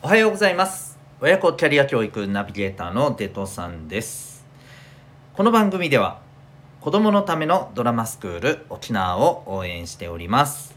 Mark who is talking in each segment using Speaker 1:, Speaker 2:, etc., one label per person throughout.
Speaker 1: おはようございます。親子キャリア教育ナビゲーターのデトさんです。この番組では子供のためのドラマスクール沖縄を応援しております。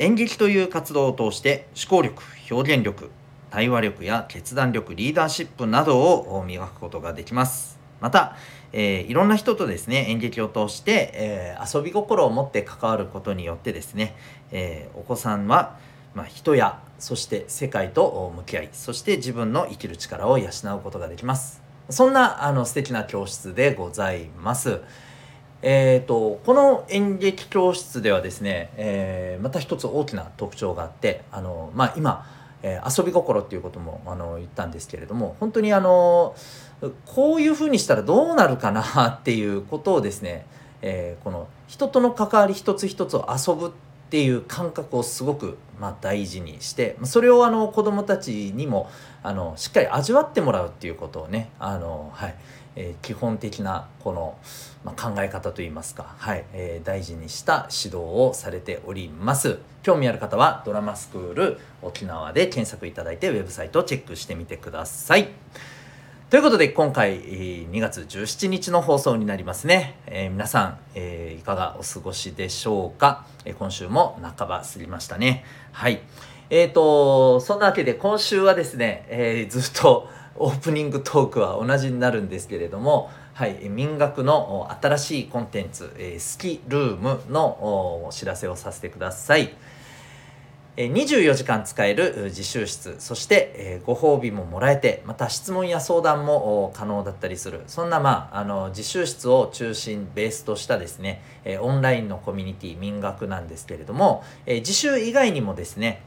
Speaker 1: 演劇という活動を通して思考力表現力対話力や決断力リーダーシップなどを磨くことができます。また、えー、いろんな人とですね演劇を通して、えー、遊び心を持って関わることによってですね、えー、お子さんは、まあ、人やそして世界と向き合いそして自分の生きる力を養うことができます。そんなあの素敵な教室でございます。えーと、この演劇教室ではですね、えー、また一つ大きな特徴があってあの、まあ、今、えー、遊び心っていうこともあの言ったんですけれども本当にあのこういうふうにしたらどうなるかなっていうことをですね、えー、この人との関わり一つ一つを遊ぶっっていう感覚をすごく、まあ、大事にしてそれをあの子どもたちにもあのしっかり味わってもらうっていうことをねあの、はいえー、基本的なこの、まあ、考え方といいますか、はいえー、大事にした指導をされております興味ある方はドラマスクール沖縄で検索いただいてウェブサイトをチェックしてみてください。ということで今回2月17日の放送になりますね、えー、皆さん、えー、いかがお過ごしでしょうか、えー、今週も半ば過ぎましたね。はい。えーとそんなわけで今週はですね、えずっとオープニングトークは同じになるんですけれどもはい。民学の新しいコンテンツ、えスキルームのお知らせをさせてください。24時間使える自習室。そしてご褒美ももらえてまた質問や相談も可能だったりする。そんなまああの自習室を中心ベースとしたですねオンラインのコミュニティ民学なんですけれども自習以外にもですね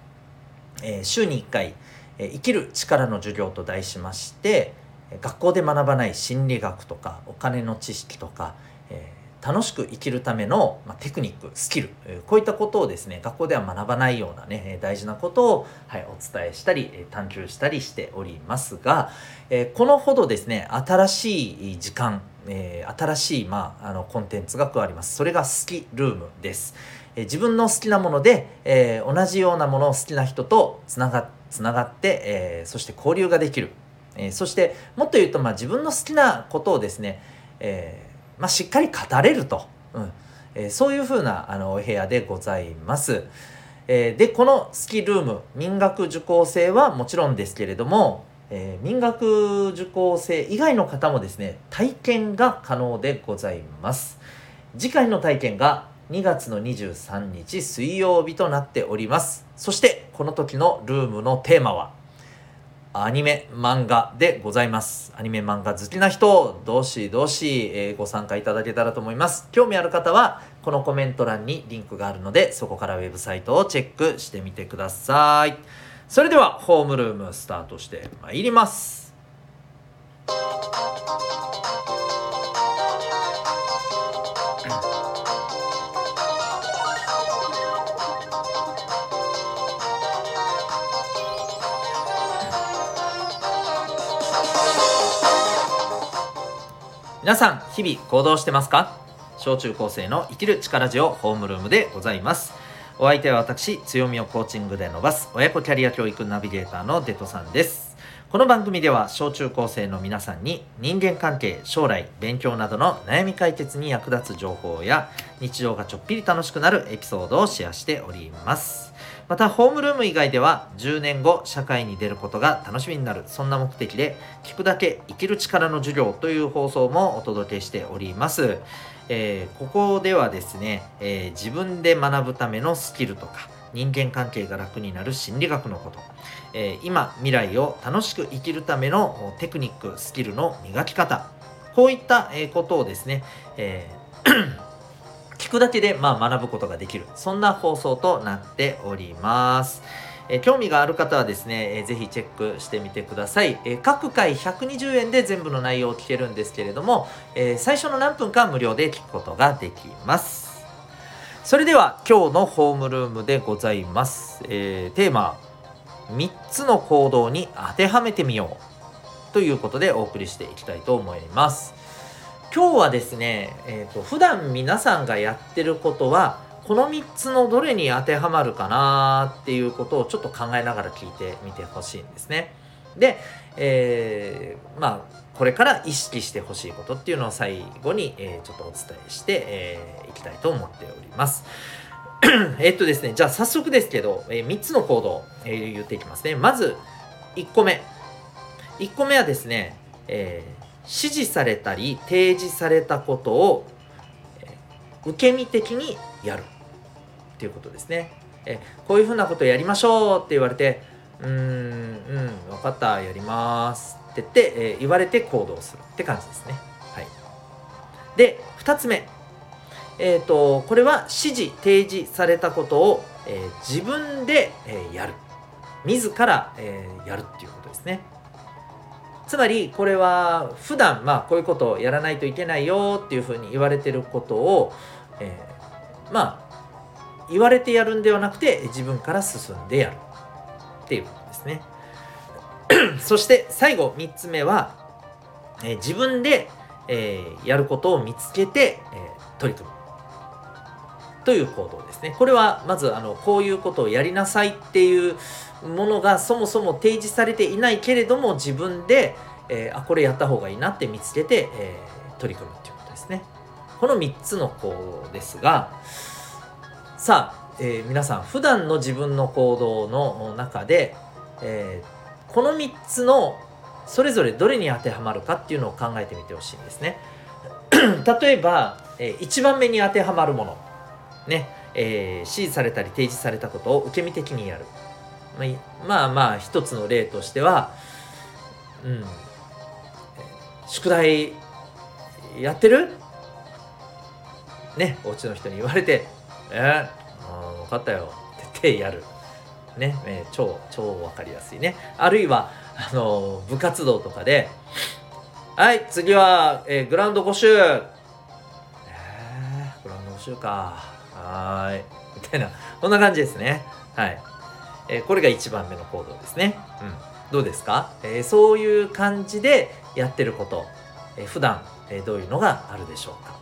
Speaker 1: 週に1回生きる力の授業と題しまして学校で学ばない心理学とかお金の知識とか、え楽しく生きるための、まテクニックスキルこういったことをですね学校では学ばないようなね大事なことを、はい、お伝えしたり探求したりしておりますが、えこのほどですね新しい時間、え新しい、まあ、あのコンテンツが加わります。それがスキルームです、え自分の好きなもので、え同じようなものを好きな人とつながつながって、えそして交流ができる、えそしてもっと言うと、まあ、自分の好きなことをですね、えーまあ、しっかり語れると、うん。えー、そういうふうなあのお部屋でございます。えー、でこのスキルーム民学受講生はもちろんですけれども、えー、民学受講生以外の方もですね体験が可能でございます。次回の体験が2月の23日水曜日となっております。そしてこの時のルームのテーマは？アニメ漫画でございます。アニメ漫画好きな人どしどし、えー、ご参加いただけたらと思います。興味ある方はこのコメント欄にリンクがあるのでそこからウェブサイトをチェックしてみてください。それではホームルームスタートしてまいります。皆さん日々行動してますか？小中高生の生きる力ジオホームルームでございます。お相手は私強みをコーチングで伸ばす親子キャリア教育ナビゲーターのデトさんです。この番組では小中高生の皆さんに人間関係将来勉強などの悩み解決に役立つ情報や日常がちょっぴり楽しくなるエピソードをシェアしております。またホームルーム以外では10年後社会に出ることが楽しみになる。そんな目的で聞くだけ生きる力の授業という放送もお届けしております、えー、ここではですね、えー、自分で学ぶためのスキルとか人間関係が楽になる心理学のこと、えー、今未来を楽しく生きるためのテクニックスキルの磨き方。こういったことをですね、えー聞くだけで、まあ、学ぶことができる。そんな放送となっております。え興味がある方はですね、えー、ぜひチェックしてみてください、え、各回120円で全部の内容を聞けるんですけれども、え、最初の何分か無料で聞くことができます。それでは今日のホームルームでございます、えー、テーマ3つの行動に当てはめてみよう。ということでお送りしていきたいと思います。今日はですね、えーと、普段皆さんがやってることはこの3つのどれに当てはまるかなっていうことをちょっと考えながら聞いてみてほしいんですね。で、えー、まあこれから意識してほしいことっていうのを最後に、えー、ちょっとお伝えしてい、えー、きたいと思っております。えっとですね、じゃあ早速ですけど、えー、3つの行動、えー、言っていきますね。まず、1個目。1個目はですね、えー、指示されたり提示されたことを、受け身的にやるっていうことですね。え、こういうふうなことやりましょうって言われて、うーん、うん、分かった、やりますって言って、え、言われて行動するって感じですね。はい。で、2つ目。えっ、ー、と、これは指示、提示されたことを、えー、自分で、えー、やる。自ら、えー、やるっていうことですね。つまり、これは普段、まあ、こういうことをやらないといけないよっていうふうに言われてることを、えー、まあ、言われてやるんではなくて、自分から進んでやるっていうことですね。そして最後3つ目は、えー、自分で、えー、やることを見つけて、え、取り組む。という行動ですね。これはまずあのこういうことをやりなさいっていうものがそもそも提示されていないけれども自分で、えー、あこれやった方がいいなって見つけて、えー、取り組むっていうことですね。この3つの行動ですがさあ、えー、皆さん普段の自分の行動の中で、えー、この3つのそれぞれどれに当てはまるかっていうのを考えてみてほしいんですね。例えば、えー、1番目に当てはまるものね、えー、指示されたり提示されたことを受け身的にやる。まあまあ一つの例としては、うん、宿題やってる？ね、お家の人に言われて、え？ー、分かったよって言ってやる。ね、えー、超、超分かりやすいね。あるいは、あの部活動とかで、はい、次は、えー、グラウンド5周。えー、グラウンド5周か。はい。みたいな、こんな感じですね。はい。えー、これが1番目の行動ですね。うん。どうですか、えー、そういう感じでやってること、えー、普段、えー、どういうのがあるでしょうか？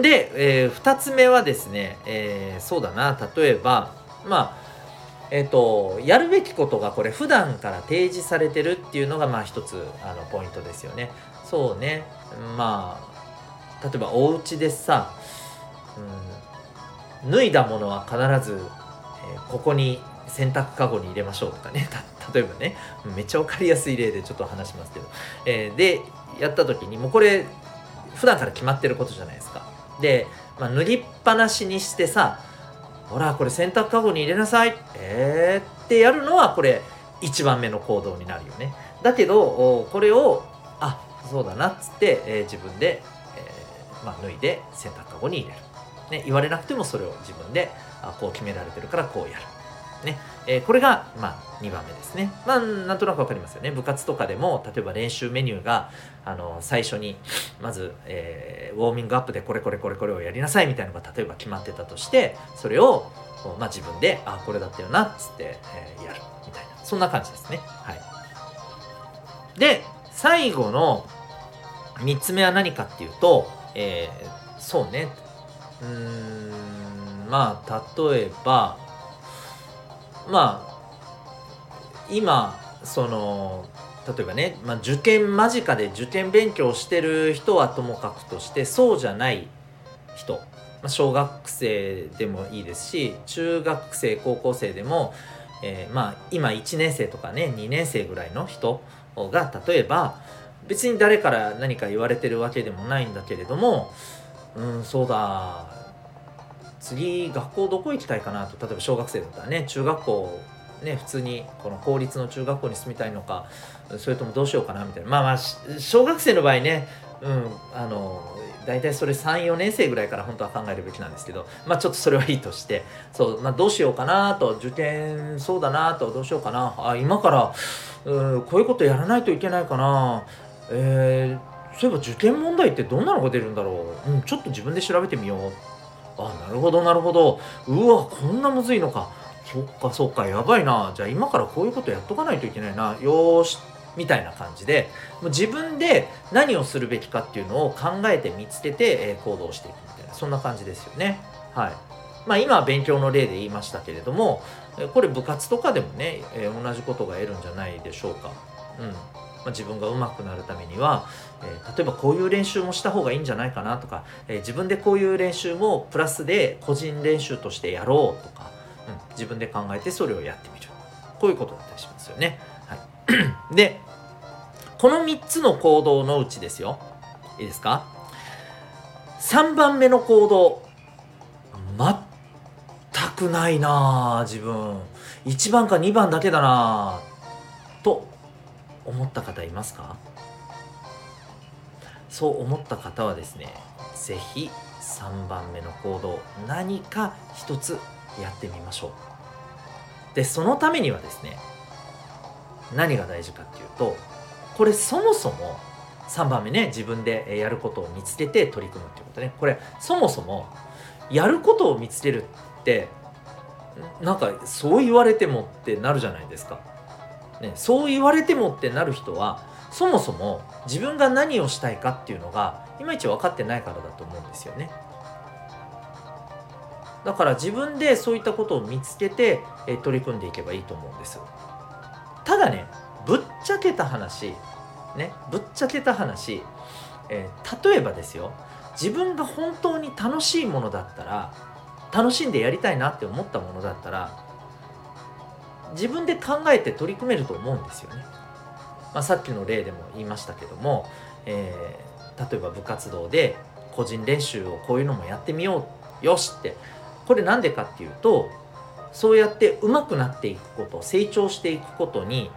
Speaker 1: で、えー、2つ目はですね、えー、そうだな、例えば、まあ、えっ、ー、と、やるべきことがこれ普段から提示されてるっていうのが、まあ一つ、あの、ポイントですよね。そうね。まあ、例えばお家でさ、うん、脱いだものは必ず、えー、ここに洗濯かごに入れましょうとかね。例えばね。めっちゃ分かりやすい例でちょっと話しますけど、えー、でやった時にもうこれ普段から決まってることじゃないですか。で、まあ、塗りっぱなしにしてさほらこれ洗濯かごに入れなさい。えー、ってやるのはこれ1番目の行動になるよね。だけどこれをあそうだなっつって、えー、自分で、えーまあ、脱いで洗濯かごに入れる。ね、言われなくてもそれを自分であこう決められてるからこうやる。ねえー、これが、まあ、2番目ですね。まあ、なんとなく分かりますよね。部活とかでも、例えば練習メニューが、あの、最初に、まず、えー、ウォーミングアップでこれこれこれこれをやりなさいみたいなのが、例えば決まってたとして、それを、まあ、自分で、あ、これだったよな、っつって、えー、やる、みたいな。そんな感じですね。はい。で、最後の3つ目は何かっていうと、えー、そうね、うんまあ例えばまあ今その例えばね、まあ、受験間近で受験勉強してる人はともかくとしてそうじゃない人、まあ、小学生でもいいですし中学生高校生でも、えー、まあ今1年生とかね2年生ぐらいの人が例えば別に誰から何か言われてるわけでもないんだけれどもうんそうだ。次学校どこ行きたいかなと。例えば小学生だったらね中学校ね普通にこの公立の中学校に住みたいのかそれともどうしようかなみたいな。まあまあ小学生の場合ねうんあの大体それ34年生ぐらいから本当は考えるべきなんですけどまあちょっとそれはいいとして。そう、まあ、どうしようかなと。受験そうだなと。どうしようかな。あ今からうんこういうことやらないといけないかな。えーそういえば受験問題ってどんなのが出るんだろう、うん、ちょっと自分で調べてみよう。あなるほどなるほど。うわこんなむずいのか。そっかそっかやばいな。じゃあ今からこういうことやっとかないといけないな。よーし。みたいな感じで。もう自分で何をするべきかっていうのを考えて見つけて、え、行動していくみたいな。そんな感じですよね。はい。まあ、今は勉強の例で言いましたけれどもこれ部活とかでもね、え、同じことが得るんじゃないでしょうか。うん。まあ、自分が上手くなるためには、えー、例えばこういう練習もした方がいいんじゃないかなとか、えー、自分でこういう練習もプラスで個人練習としてやろうとか、うん、自分で考えてそれをやってみる。こういうことだったりしますよね。はい、でこの3つの行動のうちですよ。いいですか？3番目の行動。全くないな自分。1番か2番だけだな思った方いますか？そう思った方はですね是非3番目の行動何か一つやってみましょう。でそのためにはですね何が大事かっていうとこれそもそも3番目ね自分でやることを見つけて取り組むっていうことね。これそもそもやることを見つけるってなんかそう言われてもってなるじゃないですか、ね、そう言われてもってなる人はそもそも自分が何をしたいかっていうのがいまいち分かってないからだと思うんですよね。だから自分でそういったことを見つけて、え取り組んでいけばいいと思うんですただねぶっちゃけた話ねぶっちゃけた話、えー、例えばですよ自分が本当に楽しいものだったら楽しんでやりたいなって思ったものだったら自分で考えて取り組めると思うんですよね。まあ、さっきの例でも言いましたけども、えー、例えば部活動で個人練習をこういうのもやってみようよしってこれなんでかっていうとそうやって上手くなっていくこと成長していくことに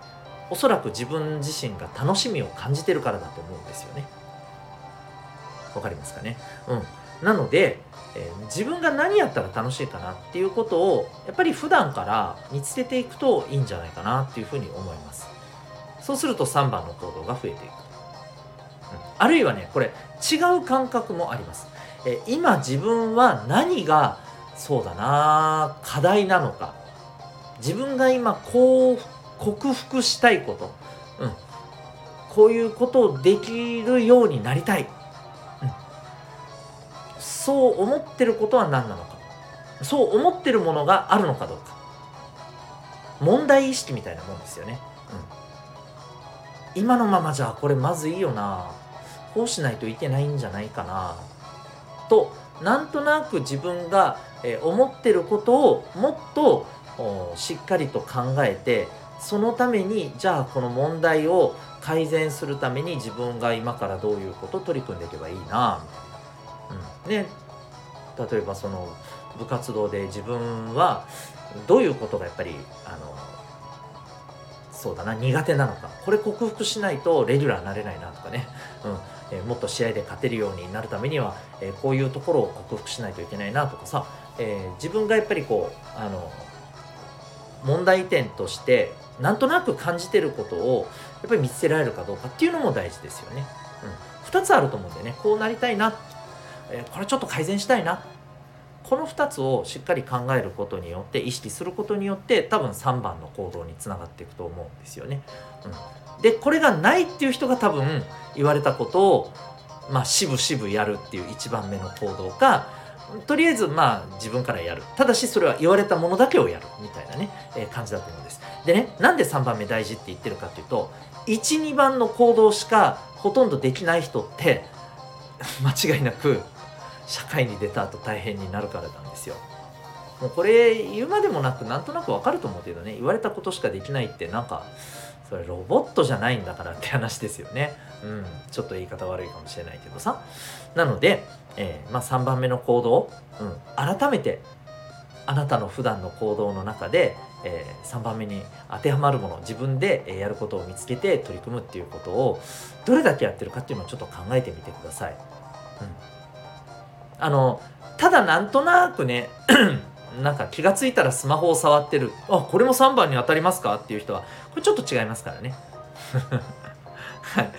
Speaker 1: おそらく自分自身が楽しみを感じてるからだと思うんですよね。わかりますかね？うん。なので、えー、自分が何やったら楽しいかなっていうことをやっぱり普段から見つけていくといいんじゃないかなっていうふうに思います。そうすると3番の行動が増えていく、うん、あるいはねこれ違う感覚もあります、えー、今自分は何がそうだな課題なのか。自分が今こう克服したいこと、うん、こういうことをできるようになりたい。そう思ってることは何なのか。そう思ってるものがあるのかどうか。問題意識みたいなもんですよね、うん、今のままじゃこれまずいよな。こうしないといけないんじゃないかな。となんとなく自分が思ってることをもっとしっかりと考えてそのためにじゃあこの問題を改善するために自分が今からどういうこと取り組んでいけばいいなみたいな、ね例えばその部活動で自分はどういうことがやっぱりあのそうだな苦手なのか。これ克服しないとレギュラーになれないなとかね、うん。えー、もっと試合で勝てるようになるためには、えー、こういうところを克服しないといけないなとかさ、えー、自分がやっぱりこうあの問題点としてなんとなく感じてることをやっぱり見つけられるかどうかっていうのも大事ですよね。うん、2つあると思うんでね。こうなりたいなえこれちょっと改善したいな。この2つをしっかり考えることによって意識することによって多分3番の行動につながっていくと思うんですよね。うん、でこれがないっていう人が多分言われたことをまあ渋々やるっていう1番目の行動かとりあえずまあ自分からやる。ただしそれは言われたものだけをやるみたいなね、えー、感じだと思うんです。でねなんで3番目大事って言ってるかっていうと12番の行動しかほとんどできない人って 間違いなく社会に出た後大変になるからなんですよ。もうこれ言うまでもなくなんとなくわかると思うけどね言われたことしかできないってなんかそれロボットじゃないんだからって話ですよね。うん、ちょっと言い方悪いかもしれないけどさ。なので、えー、まあ、3番目の行動、うん、改めてあなたの普段の行動の中で、えー、3番目に当てはまるもの自分でやることを見つけて取り組むっていうことをどれだけやってるかっていうのをちょっと考えてみてください。うんあのただなんとなくね なんか気が付いたらスマホを触ってる。あこれも3番に当たりますかっていう人はこれちょっと違いますからね。はい。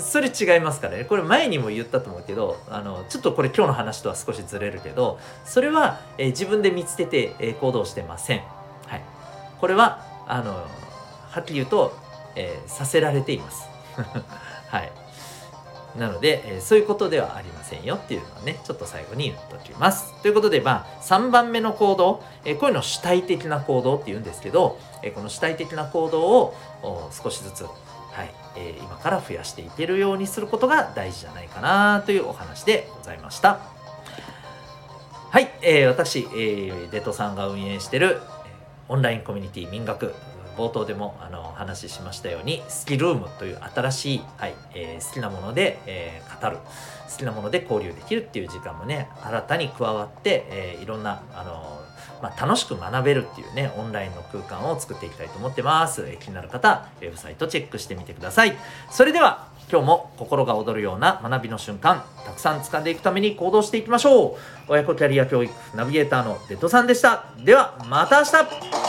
Speaker 1: それ違いますからね。これ前にも言ったと思うけどあのちょっとこれ今日の話とは少しずれるけどそれは、えー、自分で見つけて、えー、行動してません。はい。これはあのはっきり言うと、えー、させられています。はい。なので、えーそういうことではありませんよっていうのはねちょっと最後に言っておきますということでまあ3番目の行動、えーこういうのを主体的な行動っていうんですけど、えーこの主体的な行動を少しずつはい、えー今から増やしていけるようにすることが大事じゃないかなというお話でございました。はい、えー私、えーデトさんが運営してる、オンラインコミュニティ民学冒頭でもあのお話ししましたようにスキルームという新しい、はいえー好きなもので、えー語る。好きなもので交流できるっていう時間もね新たに加わって、えーいろんなあのまあ、楽しく学べるっていうねオンラインの空間を作っていきたいと思ってます、気になる方ウェブサイトチェックしてみてください。それでは今日も心が躍るような学びの瞬間たくさん掴んでいくために行動していきましょう。親子キャリア教育ナビゲーターのデトさんでした。ではまた明日。